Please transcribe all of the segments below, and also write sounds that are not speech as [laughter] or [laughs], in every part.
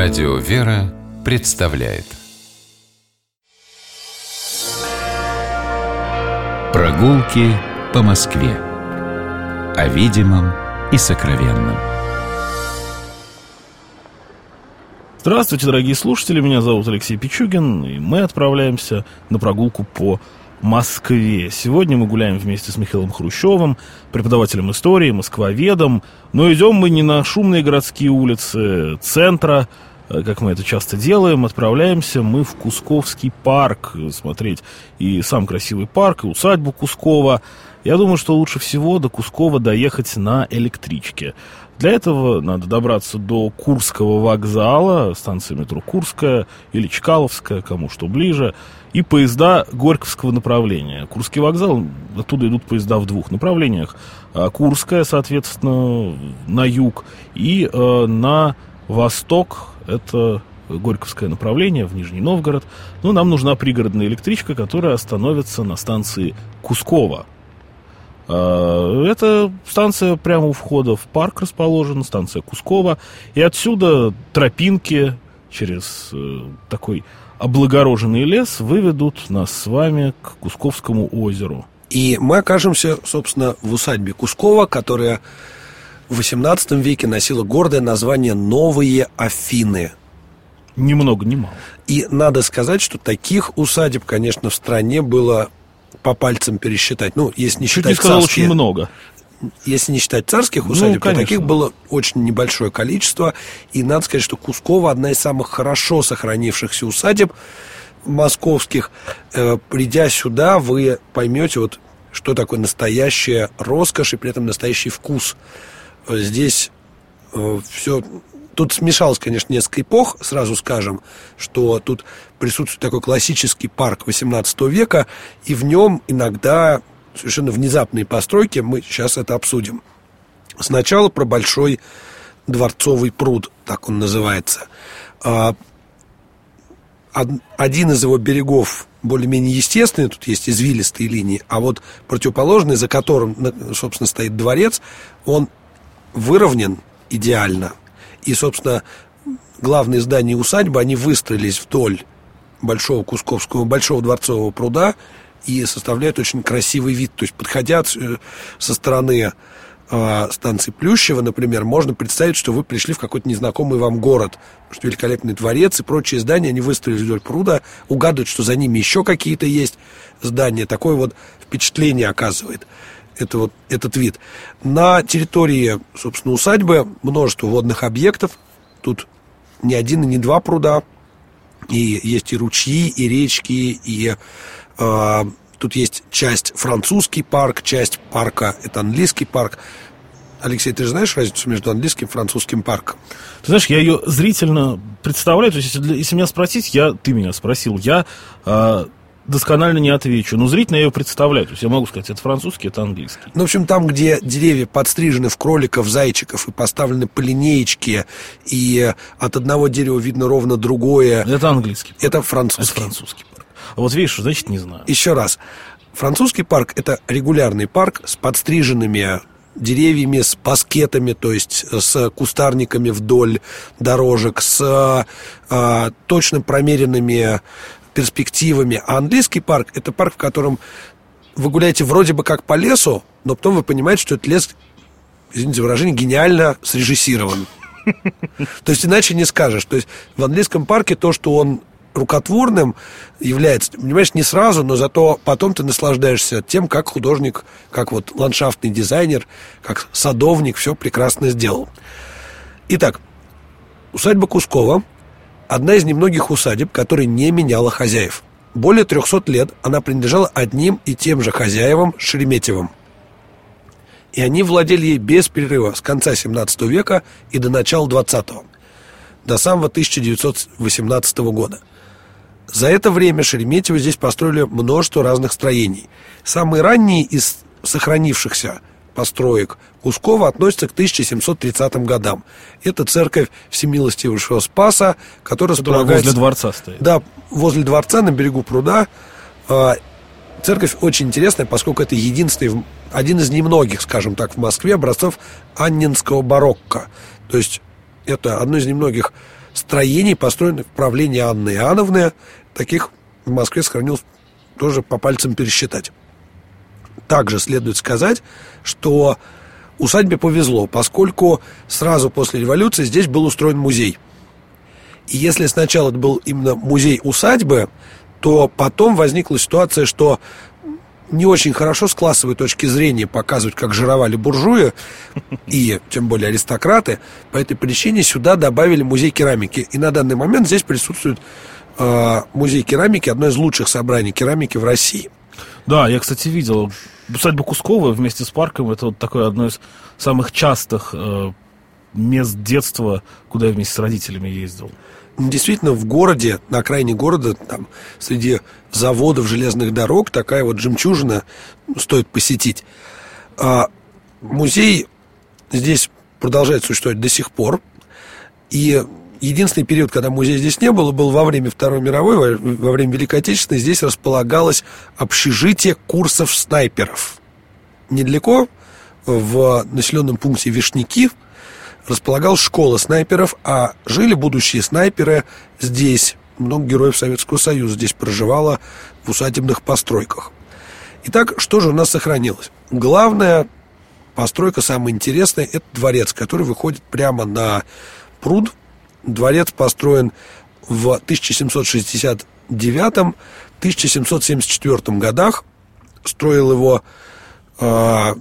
Радио «Вера» представляет. Прогулки по Москве. О видимом и сокровенном. Здравствуйте, дорогие слушатели, меня зовут Алексей Пичугин, и мы отправляемся на прогулку по Москве. Сегодня мы гуляем вместе с Михаилом Хрущевым, преподавателем истории, москвоведом. Но идем мы не на шумные городские улицы центра, э, как мы это часто делаем, отправляемся мы в Кусковский парк смотреть и сам красивый парк, и усадьбу Кускова. Я думаю, что лучше всего до Кускова доехать на электричке. Для этого надо добраться до Курского вокзала, станция метро Курская или Чкаловская, кому что ближе, и поезда Горьковского направления. Курский вокзал, оттуда идут поезда в двух направлениях. А Курская, соответственно, на юг, и э, на восток, это Горьковское направление, в Нижний Новгород. Но нам нужна пригородная электричка, которая остановится на станции Кускова. А, это станция прямо у входа в парк расположена, станция Кускова. И отсюда тропинки через э, такой облагороженный лес выведут нас с вами к Кусковскому озеру. И мы окажемся, собственно, в усадьбе Кускова, которая в XVIII веке носила гордое название «Новые Афины». Ни много, ни мало. И надо сказать, что таких усадеб, конечно, в стране было по пальцам пересчитать. Ну, если не Чуть считать не сказал царские, очень много. Если не считать царских Ну, усадеб, то конечно. таких было очень небольшое количество. И надо сказать, что Кускова одна из самых хорошо сохранившихся усадеб московских. Э, придя сюда, вы поймете, вот, что такое настоящая роскошь и при этом настоящий вкус. Э, Здесь все... Тут смешалось, конечно, несколько эпох, сразу скажем, что тут присутствует такой классический парк XVIII века, и в нем иногда совершенно внезапные постройки, мы сейчас это обсудим. Сначала про большой дворцовый пруд, так он называется. А, од- Один из его берегов более-менее естественный, тут есть извилистые линии, а вот противоположный, за которым, собственно, стоит дворец, он выровнен идеально. И, собственно, главные здания усадьбы, они выстроились вдоль большого Кусковского, большого дворцового пруда и составляют очень красивый вид. То есть, подходя э, со стороны э, станции Плющева, например, можно представить, что вы пришли в какой-то незнакомый вам город. Что великолепный дворец и прочие здания, они выстроились вдоль пруда, угадывают, что за ними еще какие-то есть здания. Такое вот впечатление оказывает это вот, этот вид. На территории, собственно, усадьбы множество водных объектов. Тут не один и не два пруда. И есть и ручьи, и речки, и э, тут есть часть французский парк, часть парка это английский парк. Алексей, ты же знаешь разницу между английским и французским парком? Ты знаешь, я ее зрительно представляю. То есть, если, если меня спросить, я, ты меня спросил, я а, досконально не отвечу. Но зрительно я ее представляю. То есть я могу сказать, это французский, это английский. Ну, в общем, там, где деревья подстрижены в кроликов, зайчиков и поставлены по линеечке, и от одного дерева видно ровно другое, Это английский. парк. это Это французский. французский парк. А вот видишь, значит, не знаю. Еще раз. Французский парк – это регулярный парк с подстриженными деревьями, с баскетами, то есть с кустарниками вдоль дорожек, с а, точно промеренными перспективами. А английский парк – это парк, в котором вы гуляете вроде бы как по лесу, но потом вы понимаете, что этот лес, извините за выражение, гениально срежиссирован. [laughs] То есть иначе не скажешь. То есть в английском парке то, что он рукотворным является, понимаешь, не сразу, но зато потом ты наслаждаешься тем, как художник, как вот ландшафтный дизайнер, как садовник все прекрасно сделал. Итак, усадьба Кускова – одна из немногих усадеб, которая не меняла хозяев. Более 300 лет она принадлежала одним и тем же хозяевам Шереметьевым. И они владели ей без перерыва с конца 17 века и до начала 20-го, до самого 1918 года. За это время Шереметьево здесь построили множество разных строений. Самые ранние из сохранившихся построек Кускова относятся к 1730 годам. Это церковь Всемилостивейшего Спаса, которая Которая возле дворца стоит. Да, возле дворца на берегу пруда. А, Церковь очень интересная, поскольку это единственный, один из немногих, скажем так, в Москве образцов аннинского барокко. То есть это одно из немногих строений, построенных в правлении Анны Иоанновны. Таких в Москве сохранилось тоже по пальцам пересчитать. Также следует сказать, что усадьбе повезло, поскольку сразу после революции здесь был устроен музей. И если сначала это был именно музей усадьбы, то потом возникла ситуация, что не очень хорошо с классовой точки зрения показывать, как жировали буржуи [laughs] и тем более аристократы. По этой причине сюда добавили музей керамики. И на данный момент здесь присутствует э, музей керамики, одно из лучших собраний керамики в России. Да, я, кстати, видел. Усадьба Кускова вместе с парком это вот такое одно из самых частых э, мест детства, куда я вместе с родителями ездил. Действительно, в городе, на окраине города, там, среди заводов железных дорог, такая вот жемчужина стоит посетить. А музей здесь продолжает существовать до сих пор. И единственный период, когда музея здесь не было, был во время Второй мировой, во время Великой Отечественной. Здесь располагалось общежитие курсов снайперов. Недалеко, в населенном пункте Вишняки, располагалась школа снайперов, а жили будущие снайперы здесь. Много героев Советского Союза здесь проживало в усадебных постройках. Итак, что же у нас сохранилось? Главная постройка, самая интересная, это дворец, который выходит прямо на пруд Дворец построен в 1769-1774 годах. Строил его э,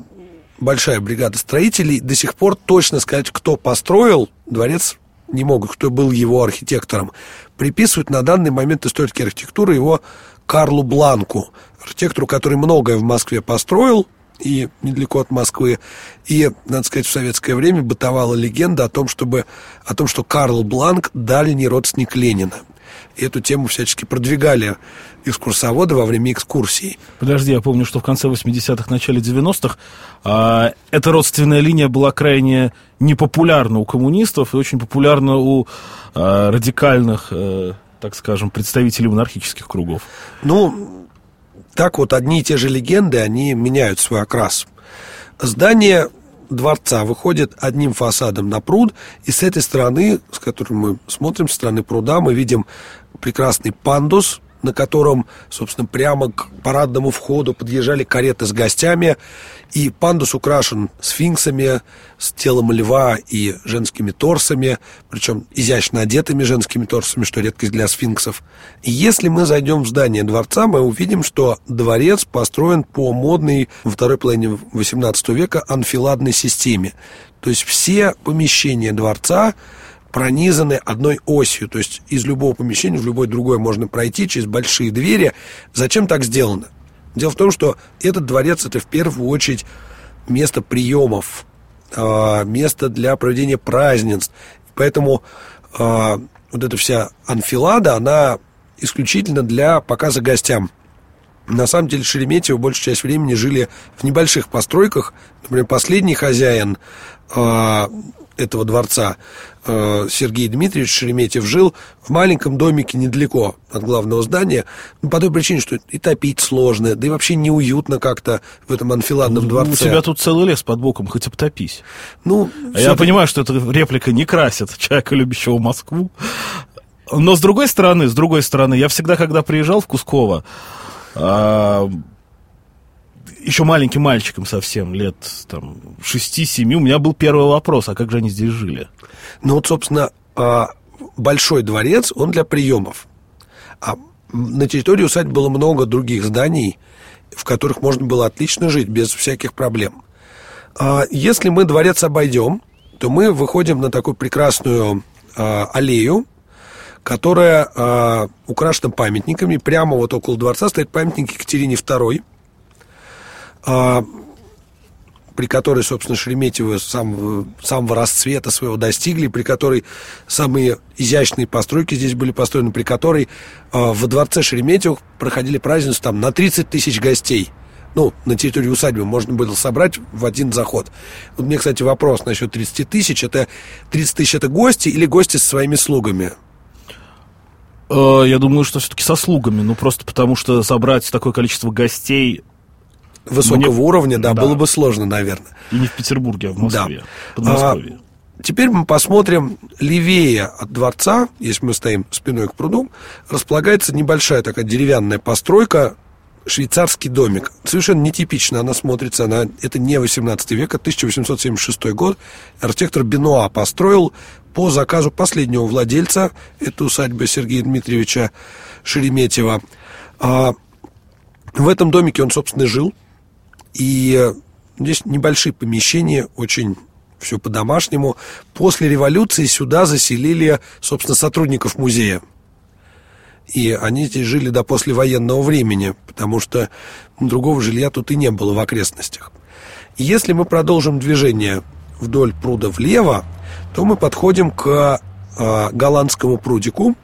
большая бригада строителей. До сих пор точно сказать, кто построил дворец, не могут, кто был его архитектором. Приписывают на данный момент историки архитектуры его Карлу Бланку, архитектору, который многое в Москве построил, и недалеко от Москвы. И, надо сказать, в советское время бытовала легенда о том, чтобы, о том что Карл Бланк – дальний родственник Ленина. И эту тему всячески продвигали экскурсоводы во время экскурсий. Подожди, я помню, что в конце 80-х, начале 90-х а, эта родственная линия была крайне непопулярна у коммунистов и очень популярна у а, радикальных, а, так скажем, представителей монархических кругов. Ну, так вот одни и те же легенды, они меняют свой окрас. Здание дворца выходит одним фасадом на пруд, и с этой стороны, с которой мы смотрим, с стороны пруда, мы видим прекрасный пандус, на котором, собственно, прямо к парадному входу подъезжали кареты с гостями, и пандус украшен сфинксами, с телом льва и женскими торсами, причем изящно одетыми женскими торсами, что редкость для сфинксов. И если мы зайдем в здание дворца, мы увидим, что дворец построен по модной во второй половине XVIII века анфиладной системе. То есть все помещения дворца пронизаны одной осью. То есть из любого помещения в любое другое можно пройти через большие двери. Зачем так сделано? Дело в том, что этот дворец это в первую очередь место приемов, а, место для проведения празднеств. Поэтому а, вот эта вся анфилада, она исключительно для показа гостям. На самом деле Шереметьево большую часть времени жили в небольших постройках. Например, последний хозяин а, этого дворца э, Сергей Дмитриевич Шереметьев жил в маленьком домике недалеко от главного здания, ну, по той причине, что и топить сложно, да и вообще неуютно как-то в этом анфиладном ну, дворце. У тебя тут целый лес под боком, хоть обтопись. Ну, а я понимаю, что эта реплика не красит человека, любящего Москву. Но с другой стороны, с другой стороны, я всегда, когда приезжал в Кусково, а, еще маленьким мальчиком совсем, лет там 6-7, у меня был первый вопрос, а как же они здесь жили? Ну вот, собственно, а, большой дворец, он для приемов. А на территории усадьбы было много других зданий, в которых можно было отлично жить, без всяких проблем. А если мы дворец обойдем, то мы выходим на такую прекрасную аллею, которая украшена памятниками. Прямо вот около дворца стоит памятник Екатерине II – а, при которой, собственно, Шереметьево сам, самого расцвета своего достигли, при которой самые изящные постройки здесь были построены, при которой э, во дворце Шереметьево проходили празднества там на 30 тысяч гостей. Ну, на территории усадьбы можно было собрать в один заход. Вот мне, кстати, вопрос насчет 30 тысяч. Это 30 тысяч это гости или гости со своими слугами? Э, я думаю, что все-таки со слугами. Ну, просто потому что собрать такое количество гостей высокого Мне... уровня, да, да, было бы сложно, наверное. И не в Петербурге, а в Москве, да. Подмосковье. теперь мы посмотрим левее от дворца, если мы стоим спиной к пруду, располагается небольшая такая деревянная постройка, швейцарский домик. Совершенно нетипично она смотрится. Она, это не 18 век, а 1876 год. Архитектор Бенуа построил по заказу последнего владельца эту усадьбы Сергея Дмитриевича Шереметьева. А в этом домике он, собственно, жил. И здесь небольшие помещения, очень все по-домашнему. После революции сюда заселили, собственно, сотрудников музея. И они здесь жили до послевоенного времени, потому что другого жилья тут и не было в окрестностях. Если мы продолжим движение вдоль пруда влево, то мы подходим к э, голландскому прудику,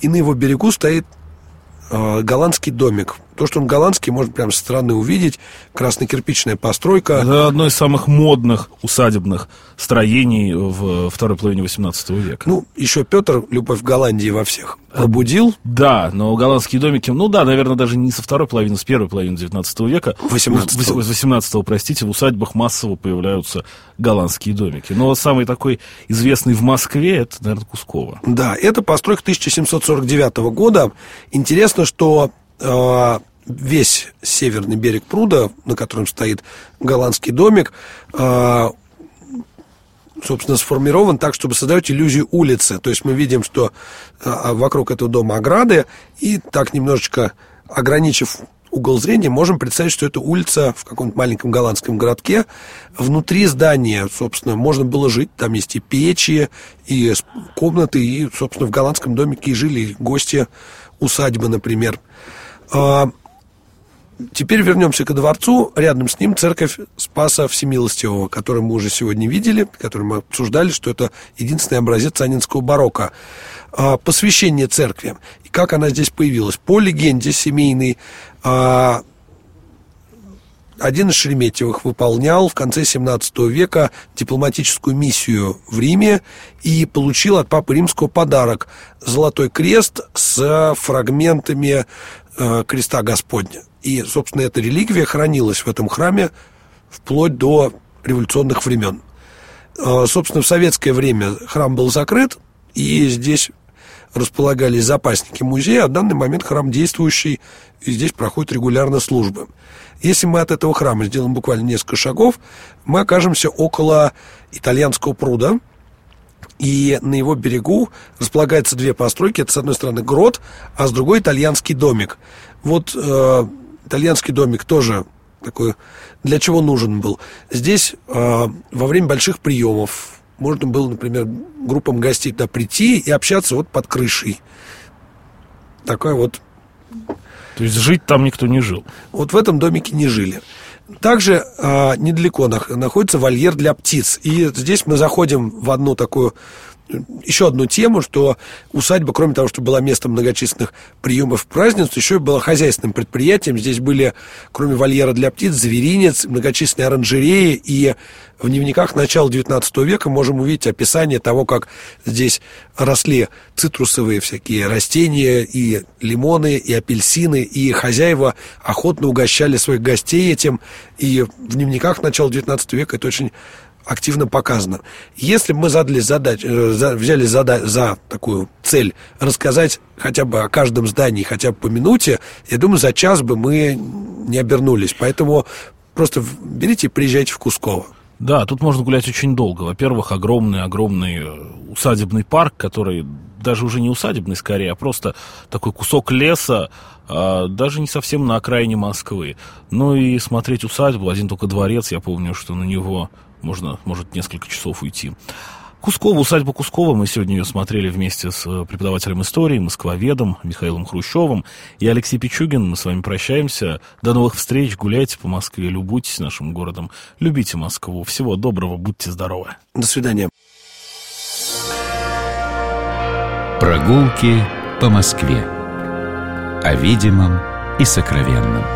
и на его берегу стоит э, голландский домик. То, что он голландский, можно прямо со стороны увидеть. Краснокирпичная постройка. Это одно из самых модных усадебных строений в второй половине XVIII века. Ну, еще Петр любовь в Голландии во всех пробудил. Да, но голландские домики, ну да, наверное, даже не со второй половины, с первой половины 19 века. 18 18 простите, в усадьбах массово появляются голландские домики. Но самый такой известный в Москве, это, наверное, Кусково. Да, это постройка 1749 года. Интересно, что э, весь северный берег пруда, на котором стоит голландский домик, э, собственно, сформирован так, чтобы создать иллюзию улицы. То есть мы видим, что а, вокруг этого дома ограды, и так немножечко ограничив угол зрения, можем представить, что это улица в каком-то маленьком голландском городке. Внутри здания, собственно, можно было жить. Там есть и печи, и комнаты, и, собственно, в голландском домике и жили гости усадьбы, например. А, Теперь вернемся к дворцу. Рядом с ним церковь Спаса Всемилостивого, которую мы уже сегодня видели, которую мы обсуждали, что это единственный образец анинского барокко. А, посвящение церкви. И как она здесь появилась? По легенде семейной, а, один из Шереметьевых выполнял в конце 17 века дипломатическую миссию в Риме и получил от Папы Римского подарок – Золотой крест с фрагментами э, креста Господня. И, собственно, эта реликвия хранилась в этом храме вплоть до революционных времен. А, собственно, в советское время храм был закрыт, и здесь располагались запасники музея, а в данный момент храм действующий, и здесь проходят регулярно службы. Если мы от этого храма сделаем буквально несколько шагов, мы окажемся около итальянского пруда, и на его берегу располагаются две постройки. Это, с одной стороны, грот, а с другой итальянский домик. Вот э, итальянский домик тоже такой, для чего нужен был. Здесь э, во время больших приемов можно было, например, группам гостей туда прийти и общаться вот под крышей. Такая вот... То есть жить там никто не жил? Вот в этом домике не жили. Также э, недалеко находится вольер для птиц. И здесь мы заходим в одну такую еще одну тему, что усадьба, кроме того, что была местом многочисленных приемов празднеств, еще и была хозяйственным предприятием. Здесь были, кроме вольера для птиц, зверинец, многочисленные оранжереи, и в дневниках начала XIX века можем увидеть описание того, как здесь росли цитрусовые всякие растения, и лимоны, и апельсины, и хозяева охотно угощали своих гостей этим, и в дневниках начала XIX века это очень активно показано. Если мы задали задач, э, за, взяли зада, за такую цель рассказать хотя бы о каждом здании, хотя бы по минуте, я думаю, за час бы мы не обернулись. Поэтому просто берите и приезжайте в Кусково. Да, тут можно гулять очень долго. Во-первых, огромный-огромный э, усадебный парк, который даже уже не усадебный скорее, а просто такой кусок леса, а, даже не совсем на окраине Москвы. Ну и смотреть усадьбу, один только дворец, я помню, что на него можно, может несколько часов уйти. Кускова, усадьба Кускова, мы сегодня ее смотрели вместе с э, преподавателем истории, москвоведом Михаилом Хрущевым. и Алексей Пичугин. Мы с вами прощаемся. До новых встреч. Гуляйте по Москве, любуйтесь нашим городом, любите Москву. Всего доброго, будьте здоровы. До свидания. Прогулки по Москве. О видимом и сокровенном.